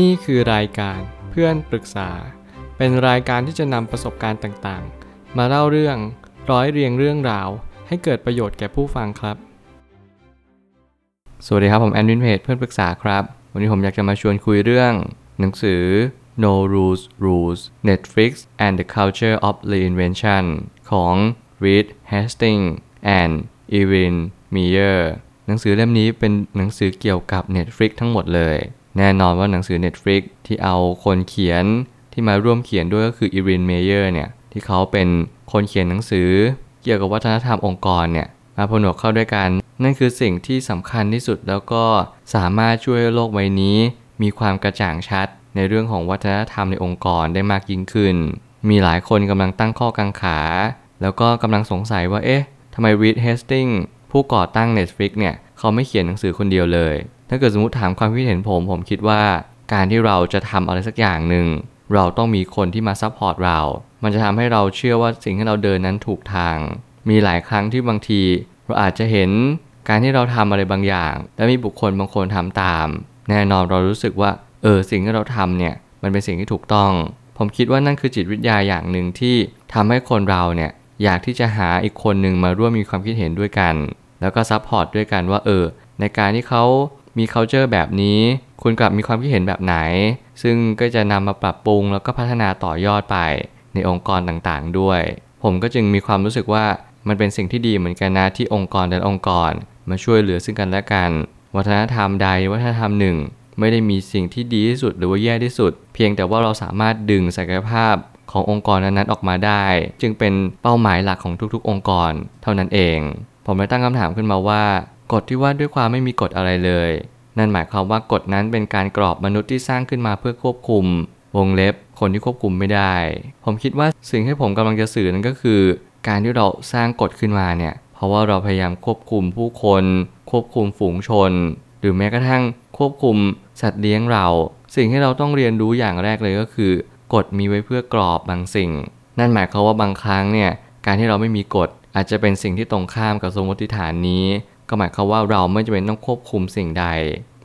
นี่คือรายการเพื่อนปรึกษา เป็นรายการที่จะนำประสบการณ์ต่างๆ มาเล่าเรื่องร้อยเรียงเรื่องราว ให้เกิดประโยชน์แก่ผู้ฟังครับ สวัสดีครับ ผมแอนวินเพจเพื่อนปรึกษาครับ วันนี้ผมอยากจะมาชวนคุยเรื่อง หนังสือ No Rules Rules Netflix and the Culture of Reinvention ของ Reed Hastings and Erin Meyer หนังสือเล่มนี้เป็นหนังสือเกี่ยวกับ Netflix ทั้งหมดเลย แน่นอนว่าหนังสือ Netflix ที่เอาคนเขียนที่มาร่วมเขียนด้วยก็คือ Erin Meyer เนี่ยที่เขาเป็นคนเขียนหนังสือ เกี่ยวกับวัฒนธรรมองค์กรเนี่ยมาผนวกเข้าด้วยกัน นั่นคือสิ่งที่สำคัญที่สุดแล้วก็สามารถช่วยโลกใบนี้ มีความกระจ่างชัดในเรื่องของวัฒนธรรมในองค์กรได้มากยิ่งขึ้น มีหลายคนกำลังตั้งข้อกังขา แล้วก็กำลังสงสัยว่าเอ๊ะทำไม Reed Hastings ผู้ก่อตั้ง Netflix เนี่ยเขาไม่เขียนหนังสือคนเดียวเลย ถ้าเกิดสมมติถามความคิดเห็นผม ผมคิดว่าการที่เราจะทำอะไรสักอย่างหนึ่งเราต้องมีคนที่มา support เรา มันจะทำให้เราเชื่อว่าสิ่งที่เราเดินนั้นถูกทาง มีหลายครั้งที่บางที เราอาจจะเห็นการที่เราทำอะไรบางอย่าง แล้วมีบุคคลบางคนทำตาม แน่นอนเรารู้สึกว่า เออสิ่งที่เราทำเนี่ยมันเป็นสิ่งที่ถูกต้อง ผมคิดว่านั่นคือจิตวิทยาอย่างหนึ่งที่ทำให้คนเราเนี่ยอยากที่จะหาอีกคนหนึ่งมาร่วมมีความคิดเห็นด้วยกัน แล้วก็ support ด้วยกันว่าเออในการที่เขา มี culture แบบนี้ คุณกลับมีความคิดเห็นแบบไหน ซึ่งก็จะนำมาปรับปรุงแล้วก็พัฒนาต่อยอดไปในองค์กรต่างๆด้วย ผมก็จึงมีความรู้สึกว่ามันเป็นสิ่งที่ดีเหมือนกันนะที่องค์กรแต่ละองค์กร มาช่วยเหลือซึ่งกันและกัน วัฒนธรรมใดวัฒนธรรมหนึ่ง ไม่ได้มีสิ่งที่ดีที่สุดหรือว่าแย่ที่สุด เพียงแต่ว่าเราสามารถดึงศักยภาพขององค์กรนั้นๆออกมาได้ จึงเป็นเป้าหมายหลักของทุกๆ องค์กร เท่านั้นเอง ผมเลยตั้งคำถามขึ้นมาว่า กฎที่ว่าด้วยความไม่มีกฎอะไรเลย นั่นหมายความว่ากฎนั้นเป็นการกรอบมนุษย์ที่สร้างขึ้นมาเพื่อควบคุม วงเล็บ คนที่ควบคุมไม่ได้ ผมคิดว่าสิ่งที่ผมกำลังจะสื่อนั้นก็คือ การที่เราสร้างกฎขึ้นมาเนี่ย เพราะว่าเราพยายามควบคุมผู้คน ควบคุมฝูงชน หรือแม้กระทั่งควบคุมสัตว์เลี้ยงเรา สิ่งที่เราต้องเรียนรู้อย่างแรกเลยก็คือ กฎมีไว้เพื่อกรอบบางสิ่ง นั่นหมายความว่าบางครั้งเนี่ยการที่เราไม่มีกฎอาจจะเป็นสิ่งที่ตรงข้ามกับสมมติฐานนี้ ก็หมายความว่าเราไม่จำเป็นต้องควบคุมสิ่งใด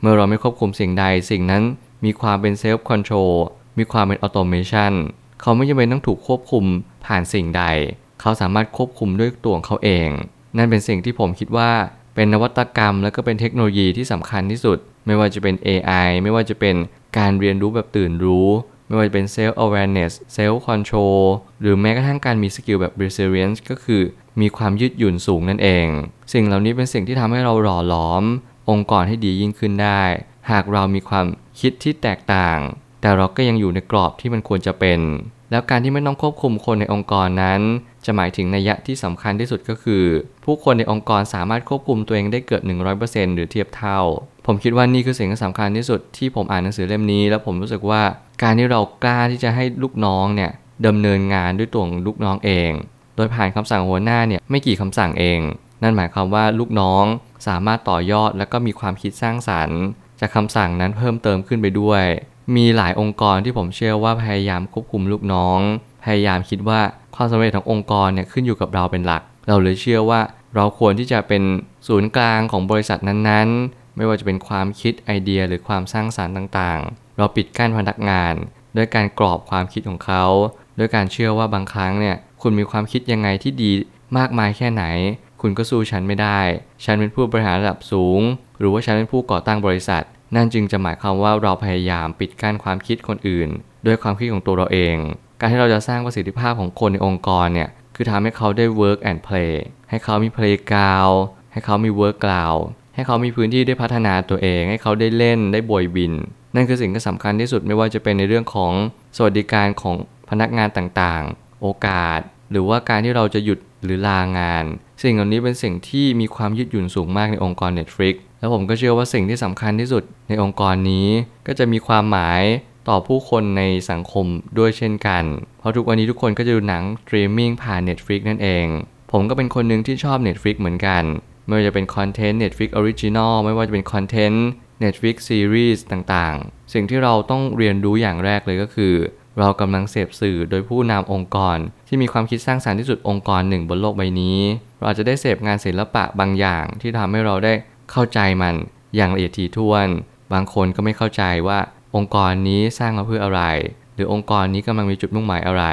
เมื่อเราไม่ควบคุมสิ่งใด สิ่งนั้นมีความเป็น self-control มีความเป็น automationเขาไม่จำเป็นต้องถูกควบคุมผ่านสิ่งใด เขาสามารถควบคุมด้วยตัวของเขาเอง นั่นเป็นสิ่งที่ผมคิดว่าเป็นนวัตกรรม และก็เป็นเทคโนโลยีที่สำคัญที่สุด ไม่ว่าจะเป็น AI ไม่ว่าจะเป็นการเรียนรู้แบบตื่นรู้ ไม่ว่าจะเป็น self awareness self control หรือแม้กระทั่งการมีสกิลแบบ resilience ก็คือมีความยืดหยุ่นสูงนั่นเอง สิ่งเหล่านี้เป็นสิ่งที่ทำให้เราหล่อหลอม องค์กรให้ดียิ่งขึ้นได้ หากเรามีความคิดที่แตกต่าง แต่เราก็ยังอยู่ในกรอบที่มันควรจะเป็น แล้วการที่ไม่ต้องควบคุมคนในองค์กรนั้น จะหมายถึงนัยยะที่สำคัญที่สุดก็คือ ผู้คนในองค์กรสามารถควบคุมตัวเองได้เกือบ100%หรือเทียบเท่า ผมคิดว่านี่คือสิ่งที่สำคัญที่สุดที่ผมอ่านหนังสือเล่มนี้ แล้วผมรู้สึกว่าการที่เรากล้าที่จะให้ลูกน้องเนี่ยดำเนินงานด้วยตัวลูกน้องเอง โดยผ่านคำสั่งหัวหน้าเนี่ยไม่กี่คำสั่งเอง นั่นหมายความว่าลูกน้องสามารถต่อยอดและก็มีความคิดสร้างสรรค์จากคำสั่งนั้นเพิ่มเติมขึ้นไปด้วย มีหลายองค์กรที่ผมเชื่อว่าพยายามควบคุมลูกน้อง พยายามคิดว่าความสำเร็จขององค์กรเนี่ยขึ้นอยู่กับเราเป็นหลัก เราเลยเชื่อว่าเราควรที่จะเป็นศูนย์กลางของบริษัทนั้น ไม่ว่าจะเป็นความคิดไอเดียหรือความสร้างสารรค์ต่างๆ เราปิดกั้นพนักงาน ด้วยการกรอบความคิดของเขา ด้วยการเชื่อว่าบางครั้งเนี่ยคุณมีความคิดยังไงที่ดีมากมายแค่ไหน คุณก็สู้ฉันไม่ได้ ฉันเป็นผู้บริหารระดับสูง หรือว่าฉันเป็นผู้ก่อตั้งบริษัท นั่นจึงจะหมายความว่าเราพยายามปิดกั้นความคิดคนอื่น ด้วยความคิดของตัวเราเอง การที่เราจะสร้างประสิทธิภาพของคนในองค์กรเนี่ยคือทำให้เขาได้ work and play ให้เขามี playground ให้เขามี work ground ให้เขามีพื้นที่ได้พัฒนาตัวเอง ให้เขาได้เล่นได้บวยบิน นั่นคือสิ่งที่สำคัญที่สุดไม่ว่าจะเป็นในเรื่องของสวัสดิการของพนักงานต่างๆ โอกาส หรือว่าการที่เราจะหยุดหรือลางาน สิ่งเหล่านี้เป็นสิ่งที่มีความยืดหยุ่นสูงมากในองค์กร Netflix แล้วผมก็เชื่อว่าสิ่งที่สำคัญที่สุดในองค์กรนี้ก็จะมีความหมายต่อผู้คนในสังคมด้วยเช่นกัน เพราะทุกวันนี้ทุกคนก็จะดูหนังสตรีมมิ่งผ่าน Netflix นั่นเอง ผมก็เป็นคนหนึ่งที่ชอบ Netflix เหมือนกัน ไม่ว่าจะเป็น content Netflix Original ไม่ว่าจะเป็นคอนเทนต์ Netflix Series ต่างๆ สิ่งที่เราต้องเรียนรู้อย่างแรกเลยก็คือ เรากำลังเสพสื่อโดยผู้นำองค์กร ที่มีความคิดสร้างสรรค์ที่สุดองค์กรหนึ่งบนโลกใบนี้ เราจจะได้เสพงานศิลปะบางอย่างที่ทำให้เราได้เข้าใจมันอย่างละเอียดถี่ถ้วน บางคนก็ไม่เข้าใจว่าองค์กรนี้สร้างมาเพื่ออะไร หรือองค์กรนี้กำลังมีจุดมุ่งหมายอะไร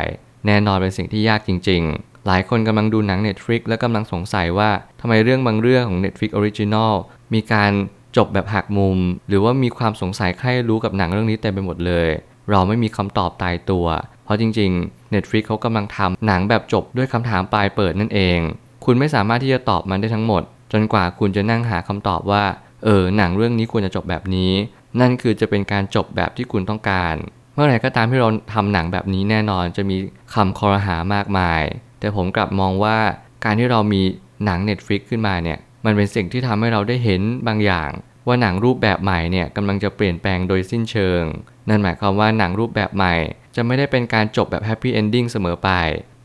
แน่นอนเป็นสิ่งที่ยากจริง ๆ หลายคนกำลังดูหนัง Netflix แล้วกำลังสงสัยว่าทำไมเรื่องบางเรื่องของ Netflix Original มีการจบแบบหักมุม หรือว่ามีความสงสัยใครรู้กับหนังเรื่องนี้เต็มไปหมดเลย เราไม่มีคำตอบตายตัว เพราะจริง ๆ Netflix เขากำลังทำหนังแบบจบด้วยคำถามปลายเปิดนั่นเอง คุณไม่สามารถที่จะตอบมันได้ทั้งหมด จนกว่าคุณจะนั่งหาคำตอบว่า เออ หนังเรื่องนี้ควรจะจบแบบนี้ นั่นคือจะเป็นการจบแบบที่คุณต้องการ เมื่อไหร่ก็ตามที่เราทำหนังแบบนี้แน่นอนจะมีคำครหามากมาย แต่ผมกลับมองว่าการที่เรามีหนัง Netflix ขึ้นมาเนี่ย มันเป็นสิ่งที่ทำให้เราได้เห็นบางอย่าง ว่าหนังรูปแบบใหม่เนี่ยกำลังจะเปลี่ยนแปลงโดยสิ้นเชิง นั่นหมายความว่าหนังรูปแบบใหม่ จะไม่ได้เป็นการจบแบบ happy ending เสมอไป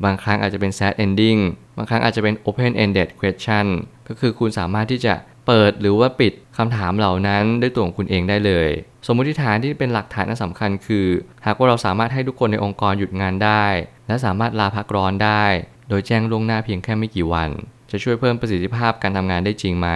บางครั้งอาจจะเป็น sad ending บางครั้งอาจจะเป็น open-ended question ก็คือคุณสามารถที่จะ เปิดหรือว่าปิดคำถามเหล่านั้นด้วยตัวของคุณเองได้เลย สมมติฐานที่เป็นหลักฐานอันสำคัญคือ หากว่าเราสามารถให้ทุกคนในองค์กรหยุดงานได้ และสามารถลาพักร้อนได้ โดยแจ้งล่วงหน้าเพียงแค่ไม่กี่วัน จะช่วยเพิ่มประสิทธิภาพการทำงานได้จริงไหม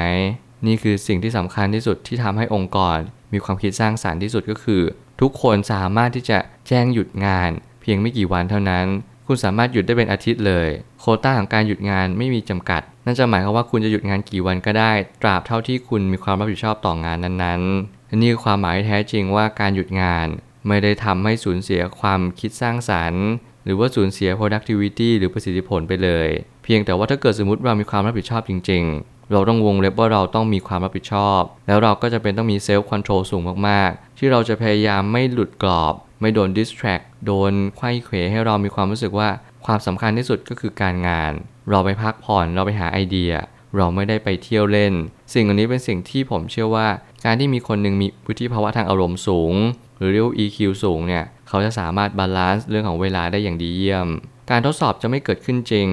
นี่คือสิ่งที่สำคัญที่สุดที่ทำให้องค์กร มีความคิดสร้างสารรค์ที่สุดก็คือ ทุกคนสามารถที่จะแจ้งหยุดงาน เพียงไม่กี่วันเท่านั้น คุณสามารถหยุดได้เป็นอาทิตย์เลย โคต้าของการหยุดงานไม่มีจำกัด นั่นจะหมายความว่าคุณจะหยุดงานกี่วันก็ได้ ตราบเท่าที่คุณมีความรับผิดชอบต่องานนั้นๆ นี่คือความหมายแท้จริงว่าการหยุดงาน ไม่ได้ทำให้สูญเสียความคิดสร้างสรรค์ หรือว่าสูญเสีย productivity หรือประสิทธิผลไปเลย เพียงแต่ว่าถ้าเกิดสมมติเรามีความรับผิดชอบจริง ๆ เราต้องวงเล็บว่าเราต้องมีความรับผิดชอบ แล้วเราก็จะเป็นต้องมี self-control สูงมากๆ ที่เราจะพยายามไม่หลุดกรอบ ไม่โดน distract โดนไขว้เขวให้เรามีความรู้สึกว่าความสำคัญที่สุดก็คือการงาน เราไปพักผ่อนเราไปหาไอเดีย เราไม่ได้ไปเที่ยวเล่น สิ่งอันนี้เป็นสิ่งที่ผมเชื่อว่า การที่มีคนหนึ่งมีวุฒิภาวะทางอารมณ์สูง หรือเรียกว่า EQ สูงเนี่ยเขาจะสามารถ balance เรื่องของเวลาได้อย่างดีเยี่ยม การทดสอบจะไม่เกิดขึ้นจริง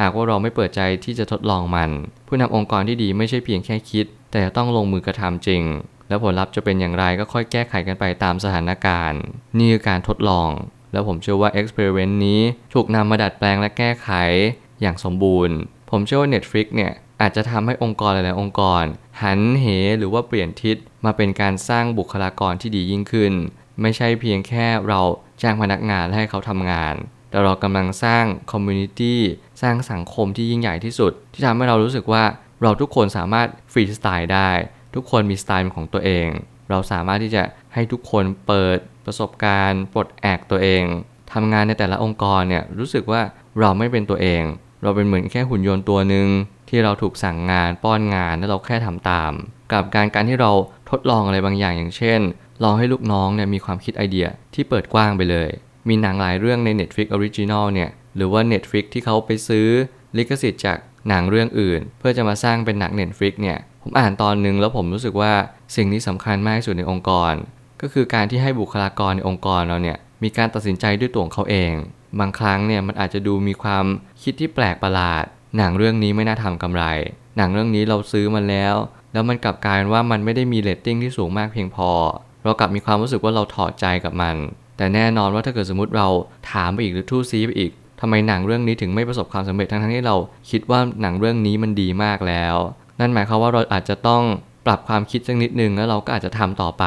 หากว่าเราไม่เปิดใจที่จะทดลองมัน ผู้นำองค์กรที่ดีไม่ใช่เพียงแค่คิด แต่จะต้องลงมือกระทำจริง แล้วผลลัพธ์จะเป็นอย่างไรก็ค่อยแก้ไขกันไปตามสถานการณ์ นี่คือการทดลอง แล้วผมเชื่อว่า experiment นี้ถูกนำมาดัดแปลงและแก้ไข อย่างสมบูรณ์ ผมเชื่อว่า Netflix เนี่ยอาจจะทำให้องค์กรหลายๆองค์กร หันเหหรือว่าเปลี่ยนทิศมาเป็นการสร้างบุคลากรที่ดียิ่งขึ้น ไม่ใช่เพียงแค่เราจ้างพนักงานและให้เขาทำงาน แต่เรากำลังสร้าง community สร้างสังคมที่ยิ่งใหญ่ที่สุด ที่ทำให้เรารู้สึกว่าเราทุกคนสามารถฟรีสไตล์ได้ ทุกคนมีสไตล์ของตัวเอง เราสามารถที่จะให้ทุกคนเปิดประสบการณ์ปลดแอกตัวเองทำงานในแต่ละองค์กรเนี่ยรู้สึกว่าเราไม่เป็นตัวเอง เราเป็นเหมือนแค่หุ่นยนต์ตัวหนึ่งที่เราถูกสั่งงานป้อนงานแล้วเราแค่ทำตาม กับการการที่เราทดลองอะไรบางอย่างอย่างเช่นลองให้ลูกน้องเนี่ยมีความคิดไอเดียที่เปิดกว้างไปเลย มีหนังหลายเรื่องใน Netflix Original เนี่ยหรือว่า Netflix ที่เขาไปซื้อลิขสิทธิ์จากหนังเรื่องอื่น เพื่อจะมาสร้างเป็นหนัง Netflix เนี่ยผมอ่านตอนนึงแล้วผมรู้สึกว่าสิ่งนี้สำคัญมากที่สุดในองค์กร ก็คือการที่ให้บุคลากรในองค์กรเราเนี่ยมีการตัดสินใจด้วยตัวของเขาเอง บางครั้งเนี่ยมันอาจจะดูมีความคิดที่แปลกประหลาด หนังเรื่องนี้ไม่น่าทำกำไร หนังเรื่องนี้เราซื้อมาแล้ว แล้วมันกลับกลายว่ามันไม่ได้มีเรตติ้งที่สูงมากเพียงพอ เรากลับมีความรู้สึกว่าเราถอดใจกับมัน แต่แน่นอนว่าถ้าเกิดสมมติเราถามไปอีกหรือทู่ซีไปอีกทำไมหนังเรื่องนี้ถึงไม่ประสบความสำเร็จทั้งที่เราคิดว่าหนังเรื่องนี้มันดีมากแล้ว นั่นหมายความว่าเราอาจจะต้องปรับความคิดสักนิดนึงแล้วเราก็อาจจะทำต่อไป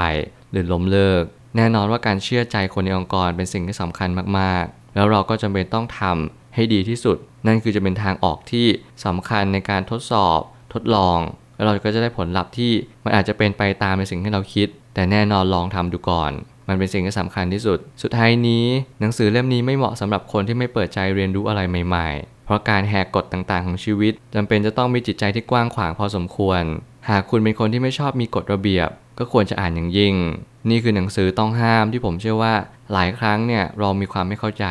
หรือล้มเลิก แน่นอนว่าการเชื่อใจคนในองค์กรเป็นสิ่งที่สำคัญมากๆ แล้วเราก็จำเป็นต้องทำให้ดีที่สุด นั่นคือจะเป็นทางออกที่สำคัญในการทดสอบทดลอง แล้วเราก็จะได้ผลลัพธ์ที่มันอาจจะเป็นไปตามในสิ่งที่เราคิด แต่แน่นอนลองทำดูก่อน มันเป็นสิ่งที่สำคัญที่สุด สุดท้ายนี้ หนังสือเล่มนี้ไม่เหมาะสำหรับคนที่ไม่เปิดใจเรียนรู้อะไรใหม่ ๆ เพราะการแหกกฎต่างๆ ของชีวิตจำเป็นจะต้องมีจิตใจที่กว้างขวางพอสมควร หากคุณเป็นคนที่ไม่ชอบมีกฎระเบียบ ก็ควรจะอ่านอย่างยิ่ง นี่คือหนังสือต้องห้ามที่ผมเชื่อว่าหลายครั้งเนี่ยเรามีความไม่เข้าใจ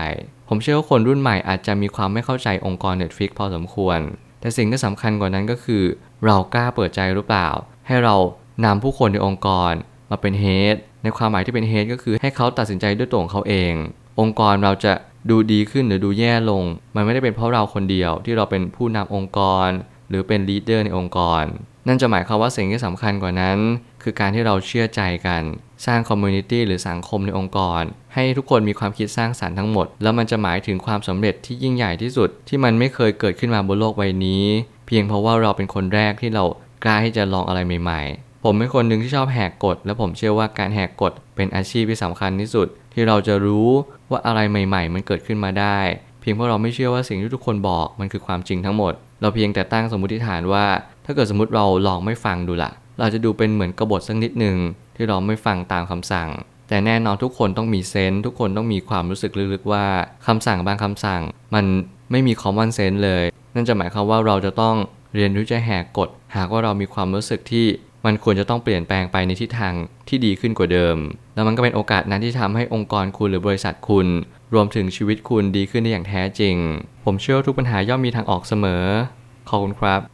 ผมเชื่อว่าคนรุ่นใหม่อาจจะมีความไม่เข้าใจองค์กร Netflix พอสมควร แต่สิ่งที่สำคัญกว่านั้นก็คือ เรากล้าเปิดใจหรือเปล่า ให้เรานำผู้คนในองค์กรมาเป็นเฮดในความหมายที่เป็นเฮดก็คือให้เขาตัดสินใจด้วยตัวของเขาเอง องค์กรเราจะดูดีขึ้นหรือดูแย่ลง มันไม่ได้เป็นเพราะเราคนเดียวที่เราเป็นผู้นำองค์กร หรือเป็น leader ในองค์กร นั่นจะหมายความว่าสิ่งที่สำคัญกว่านั้น คือการที่เราเชื่อใจกัน สร้าง community หรือสังคมในองค์กร ให้ทุกคนมีความคิดสร้างสรรค์ทั้งหมด แล้วมันจะหมายถึงความสำเร็จที่ยิ่งใหญ่ที่สุด ที่มันไม่เคยเกิดขึ้นมาบนโลกใบนี้ เพียงเพราะว่าเราเป็นคนแรกที่เรากล้าที่จะลองอะไรใหม่ๆ ผมเป็นคนหนึ่งที่ชอบแหกกฎ และผมเชื่อว่าการแหกกฎเป็นอาชีพที่สำคัญที่สุด ที่เราจะรู้ว่าอะไรใหม่ ๆ มันเกิดขึ้นมาได้ เพียงเพราะเราไม่เชื่อว่าสิ่งที่ทุกคนบอกมันคือความจริงทั้งหมด เราเพียงแต่ตั้งสมมติฐานว่า ถ้าเกิดสมมติเราลองไม่ฟังดูละเราจะดูเป็นเหมือนกบฏสักนิดหนึ่งที่เราไม่ฟังตามคำสั่ง แต่แน่นอนทุกคนต้องมีเซนส์ทุกคนต้องมีความรู้สึกลึกๆว่าคำสั่งบางคำสั่ง มันไม่มี common sense เลย นั่นจะหมายความว่าเราจะต้องเรียนรู้จะแหกกฎหากว่าเรามีความรู้สึกที่มันควรจะต้องเปลี่ยนแปลงไปในทิศทางที่ดีขึ้นกว่าเดิม แล้วมันก็เป็นโอกาสนั้นที่ทำให้องค์กรคุณหรือบริษัทคุณ รวมถึงชีวิตคุณดีขึ้นได้อย่างแท้จริง ผมเชื่อทุกปัญหาย่อมมีทางออกเสมอ ขอบคุณครับ